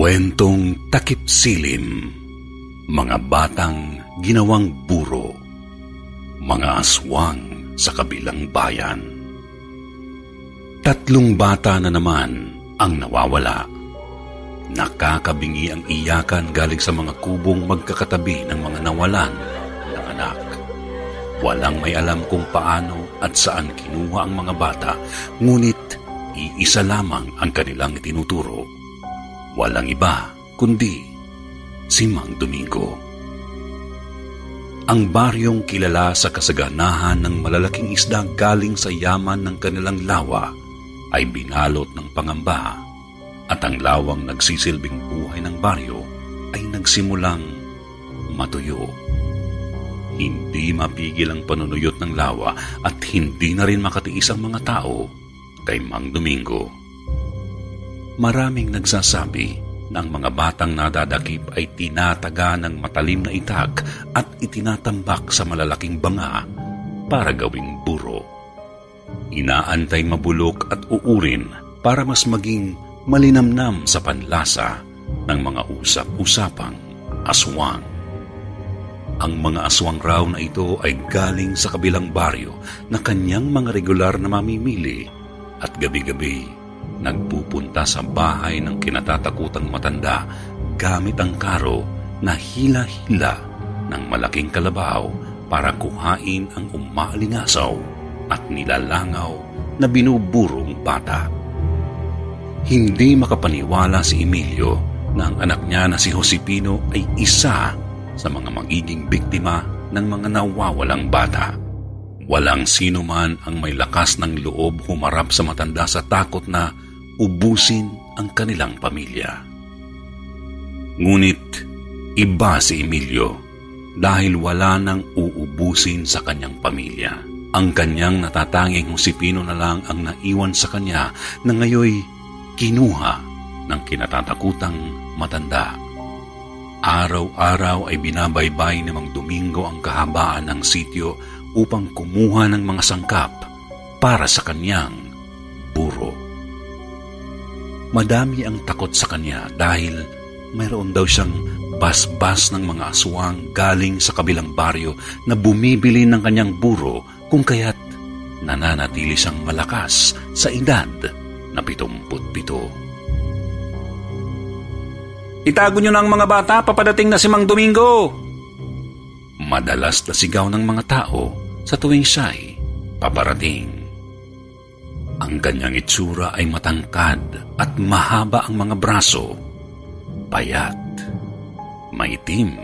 Kwentong takip silim. Mga batang ginawang buro. Mga aswang sa kabilang bayan. Tatlong bata na naman ang nawawala. Nakakabingi ang iyakan galing sa mga kubong magkakatabi ng mga nawalan ng anak. Walang may alam kung paano at saan kinuha ang mga bata, ngunit iisa lamang ang kanilang tinuturo. Walang iba kundi si Mang Domingo. Ang baryong kilala sa kasaganahan ng malalaking isda galing sa yaman ng kanilang lawa ay binalot ng pangamba at ang lawang nagsisilbing buhay ng baryo ay nagsimulang matuyo. Hindi mapigil ang panunuyot ng lawa at hindi na rin makatiis ang mga tao kay Mang Domingo maraming nagsasabi na ang mga batang nadadakip ay tinataga ng matalim na itag at itinatambak sa malalaking banga para gawing buro. Inaantay mabulok at uurin para mas maging malinamnam sa panlasa ng mga usap-usapang aswang. Ang mga aswang raw na ito ay galing sa kabilang baryo na kanyang mga regular na mamimili at gabi-gabi nagpupunta sa bahay ng kinatatakutang matanda gamit ang karo na hila-hila ng malaking kalabaw para kuhain ang umaalingasaw at nilalangaw na binuburong bata. Hindi makapaniwala si Emilio na ang anak niya na si Josepino ay isa sa mga magiging biktima ng mga nawawalang bata. Walang sino man ang may lakas ng loob humarap sa matanda sa takot na ubusin ang kanilang pamilya. Ngunit iba si Emilio dahil wala nang uubusin sa kanyang pamilya. Ang kanyang natatanging husipino na lang ang naiwan sa kanya na ngayoy kinuha ng kinatatakutang matanda. Araw-araw ay binabaybay ni Mang Domingo ang kahabaan ng sityo upang kumuha ng mga sangkap para sa kanyang. Madami ang takot sa kanya dahil mayroon daw siyang basbas ng mga aswang galing sa kabilang baryo na bumibili ng kanyang buro kung kaya't nananatili siyang malakas sa edad na pitumput pito. Itago niyo na ang mga bata, papadating na si Mang Domingo! Madalas na sigaw ng mga tao sa tuwing siya'y paparating. Ang kanyang itsura ay matangkad at mahaba ang mga braso. Payat, maitim,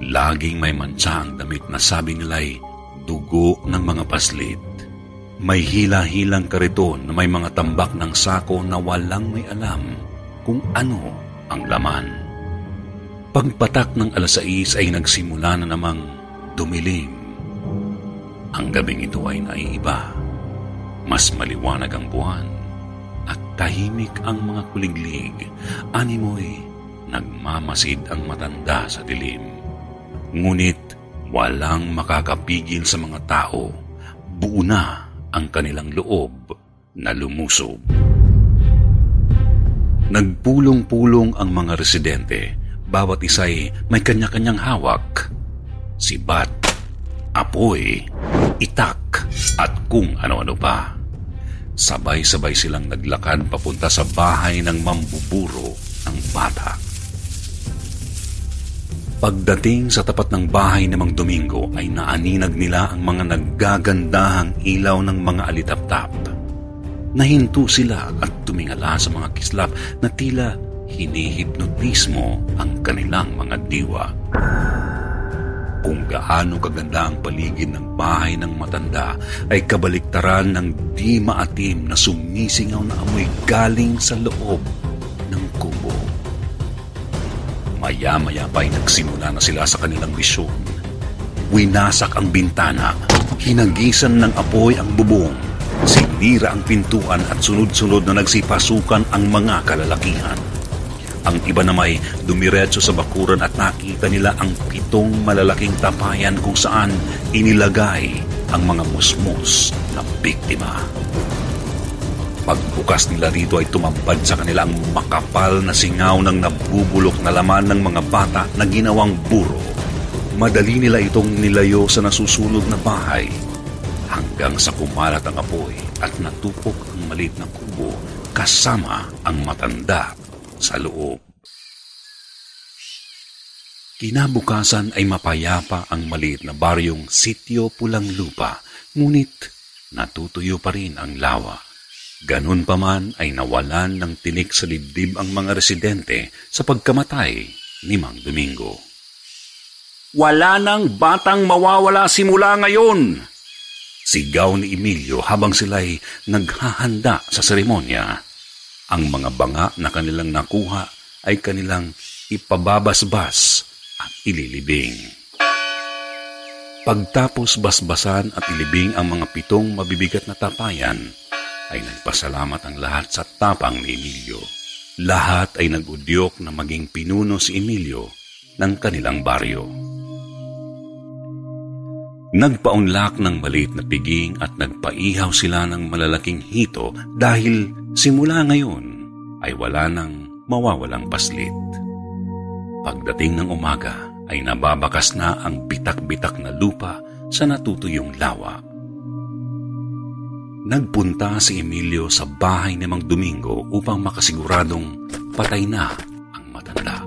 laging may mancha ang damit na sabi nila'y dugo ng mga paslit. May hila-hilang kariton na may mga tambak ng sako na walang may alam kung ano ang laman. Pagpatak ng alas 6 ay nagsimula na namang dumilim. Ang gabing ito ay naiiba. Mas maliwanag ang buwan at tahimik ang mga kuliglig. Animoy, nagmamasid ang matanda sa dilim. Ngunit walang makakapigil sa mga tao. Buo na ang kanilang loob na lumusob. Nagpulong-pulong ang mga residente. Bawat isa'y may kanya-kanyang hawak. Sibat, apoy, itak, at kung ano-ano pa. Sabay-sabay silang naglakad papunta sa bahay ng mambuburo ng bata. Pagdating sa tapat ng bahay ni Mang Domingo ay naaninag nila ang mga naggagandahang ilaw ng mga alitaptap. Nahinto sila at tumingala sa mga kislap na tila hinihipnotismo ang kanilang mga diwa. Kung gaano kaganda ang paligid ng bahay ng matanda ay kabaliktaran ng di maatim na sumisingaw na amoy galing sa loob ng kubo. Maya-maya pa ay nagsimula na sila sa kanilang misyon. Winasak ang bintana, hinagisan ng apoy ang bubong, sinira ang pintuan at sunod-sunod na nagsipasukan ang mga kalalakihan. Ang iba na may dumiretso sa bakuran at nakita nila ang pitong malalaking tapayan kung saan inilagay ang mga musmus na biktima. Pagbukas nila rito ay tumambad sa kanila ang makapal na singaw ng nabubulok na laman ng mga bata na ginawang buro. Madali nila itong nilayo sa nasusunod na bahay hanggang sa kumalat ang apoy at natupok ang maliit na kubo kasama ang matanda sa loob. Kinabukasan ay mapayapa ang maliit na baryong sityo pulang lupa, ngunit natutuyo pa rin ang lawa. Ganun pa man ay nawalan ng tinik sa dibdib ang mga residente sa pagkamatay ni Mang Domingo. Wala nang batang mawawala simula ngayon! Sigaw ni Emilio habang sila'y naghahanda sa seremonya. Ang mga banga na kanilang nakuha ay kanilang ipababasbas at ililibing. Pagtapos basbasan at ilibing ang mga pitong mabibigat na tapayan, ay nagpasalamat ang lahat sa tapang ni Emilio. Lahat ay nagudyok na maging pinuno si Emilio ng kanilang baryo. Nagpaunlak ng maliit na piging at nagpaihaw sila ng malalaking hito dahil simula ngayon ay wala nang mawawalang paslit. Pagdating ng umaga ay nababakas na ang bitak-bitak na lupa sa natutuyong lawa. Nagpunta si Emilio sa bahay ni Mang Domingo upang makasiguradong patay na ang matanda.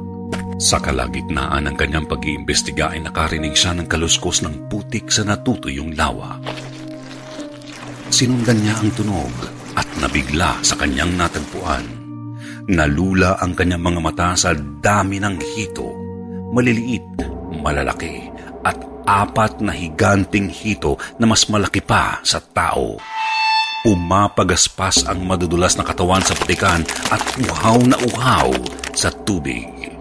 Sa kalagitnaan ng kanyang pag-iimbestiga ay nakarinig siya ng kaluskos ng putik sa natutuyong lawa. Sinundan niya ang tunog at nabigla sa kanyang natagpuan. Nalula ang kanyang mga mata sa dami ng hito. Maliliit, malalaki at apat na higanting hito na mas malaki pa sa tao. Umapagaspas ang madudulas na katawan sa putikan at uhaw na uhaw sa tubig.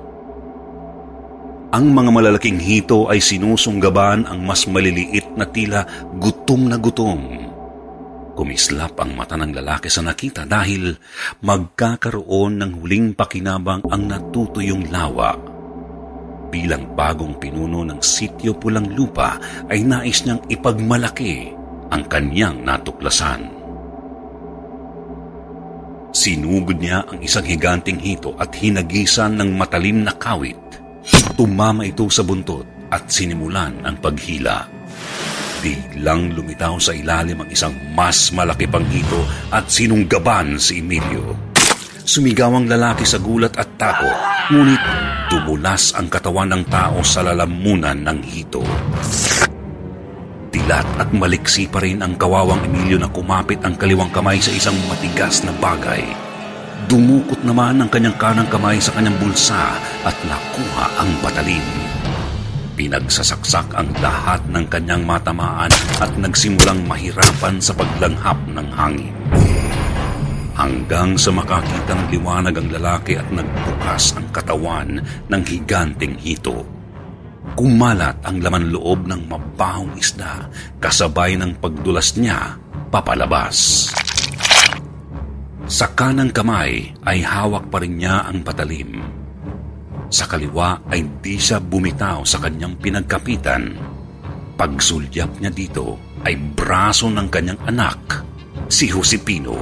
Ang mga malalaking hito ay sinusunggaban ang mas maliliit na tila gutom na gutom Kumislap ang mata ng lalaki sa nakita dahil magkakaroon ng huling pakinabang ang natutuyong lawa. Bilang bagong pinuno ng sityo pulang lupa ay nais niyang ipagmalaki ang kanyang natuklasan. Sinugod niya ang isang higanting hito at hinagisan ng matalim na kawit. Tumama ito sa buntot at sinimulan ang paghila. Biglang lumitaw sa ilalim ang isang mas malaki pang hito at sinunggaban si Emilio. Sumigaw ang lalaki sa gulat at tako, ngunit dumulas ang katawan ng tao sa lalamunan ng hito. Dilat at maliksi pa rin ang kawawang Emilio na kumapit ang kaliwang kamay sa isang matigas na bagay. Dumukot naman ang kanyang kanang kamay sa kanyang bulsa at nakuha ang patalim. Pinagsasaksak ang lahat ng kanyang matamaan at nagsimulang mahirapan sa paglanghap ng hangin. Hanggang sa makakita ng liwanag ang lalaki at nagbukas ang katawan ng higanting hito. Kumalat ang laman loob ng mabahong isda kasabay ng pagdulas niya papalabas. Sa kanang kamay ay hawak pa rin niya ang patalim sa kaliwa ay di siya bumitaw sa kanyang pinagkapitan. Pagsulyap niya dito ay braso ng kanyang anak, si Josepino.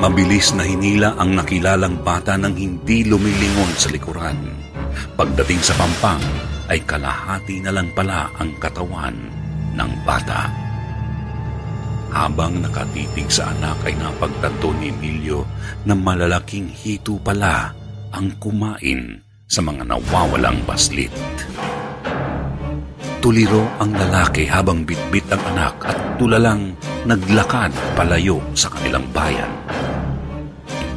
Mabilis na hinila ang nakilalang bata nang hindi lumilingon sa likuran. Pagdating sa pampang, ay kalahati na lang pala ang katawan ng bata. Habang nakatitig sa anak ay napagtanto ni Emilio na malalaking hito pala ang kumain sa mga nawawalang baslit. Tuliro ang lalaki habang bitbit ang anak at tulalang naglakad palayo sa kanilang bayan.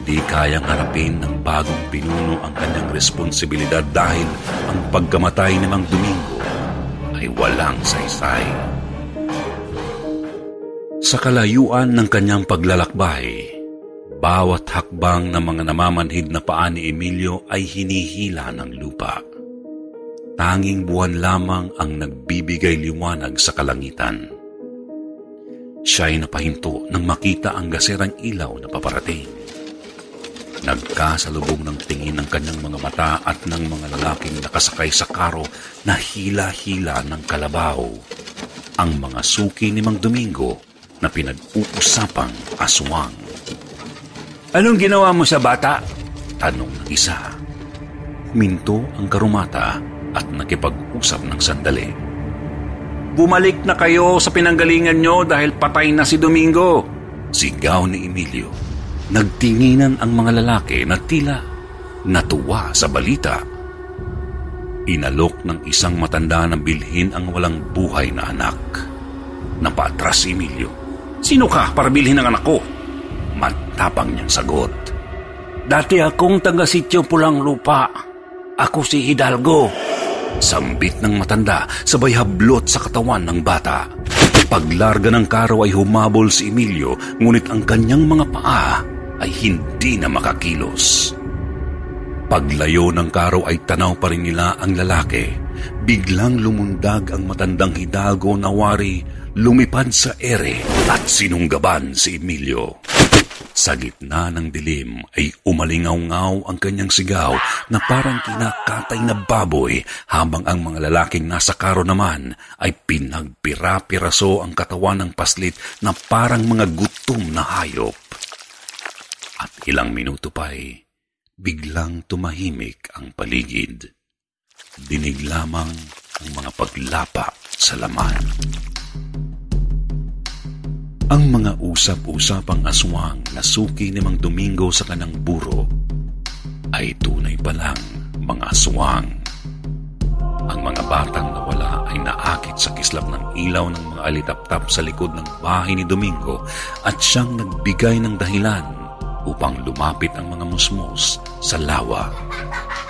Hindi kayang harapin ng bagong pinuno ang kanyang responsibilidad dahil ang pagkamatay ni Mang Domingo ay walang saysay. Sa kalayuan ng kanyang paglalakbay, bawat hakbang ng mga namamanhid na paa ni Emilio ay hinihila ng lupa. Tanging buwan lamang ang nagbibigay liwanag sa kalangitan. Siya ay napahinto nang makita ang gaserang ilaw na paparating. Nagkasalubong ng tingin ng kanyang mga mata at ng mga lalaking nakasakay sa karo na hila-hila ng kalabaw. Ang mga suki ni Mang Domingo na pinag-uusapang aswang. Anong ginawa mo sa bata? Tanong ng isa. Minto ang karumata at nakipag-usap ng sandali. Bumalik na kayo sa pinanggalingan nyo dahil patay na si Domingo. Sigaw ni Emilio. Nagtinginan ang mga lalaki na tila natuwa sa balita. Inalok ng isang matanda na bilhin ang walang buhay na anak. Napatras si Emilio. Sino ka para bilhin ang anak ko? Matapang niyang sagot. Dati akong taga-sityo pulang lupa. Ako si Hidalgo. Sambit ng matanda sabay hablot sa katawan ng bata. Paglarga ng karo ay humabol si Emilio ngunit ang kanyang mga paa ay hindi na makakilos. Paglayo ng karo ay tanaw pa rin nila ang lalaki. Biglang lumundag ang matandang Hidalgo na wari lumipad sa ere at sinunggaban si Emilio. Sa gitna ng dilim ay umalingaw-ngaw ang kanyang sigaw na parang kinakatay na baboy habang ang mga lalaking nasa karo naman ay pinagpira-piraso ang katawan ng paslit na parang mga gutom na hayop. At ilang minuto pa'y biglang tumahimik ang paligid. Dinig lamang ang mga paglapa sa laman. Ang mga usap-usapang aswang na suki ni Mang Domingo sa kanang buro ay tunay palang mga aswang. Ang mga batang nawala ay naakit sa kislap ng ilaw ng mga alitaptap sa likod ng bahay ni Domingo at siyang nagbigay ng dahilan upang lumapit ang mga musmos sa lawa.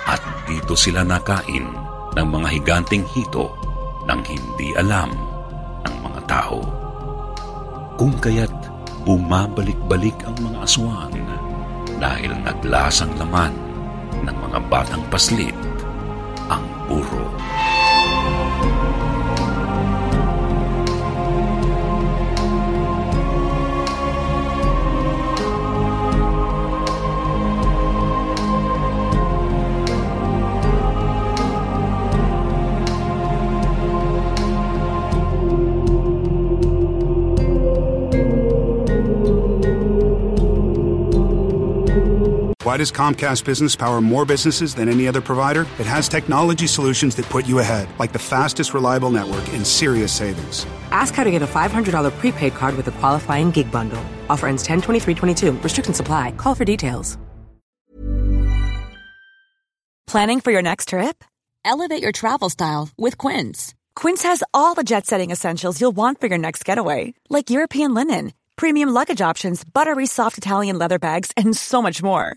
At dito sila nakain ng mga higanting hito nang hindi alam ng mga tao. Kung kaya't bumabalik-balik ang mga aswang dahil naglasang laman ng mga batang paslit ang puro. Why does Comcast Business power more businesses than any other provider? It has technology solutions that put you ahead, like the fastest reliable network and serious savings. Ask how to get a $500 prepaid card with a qualifying gig bundle. Offer ends 10 23 Restrictions apply. Call for details. Planning for your next trip? Elevate your travel style with Quince. Quince has all the jet setting essentials you'll want for your next getaway, like European linen, premium luggage options, buttery soft Italian leather bags, and so much more.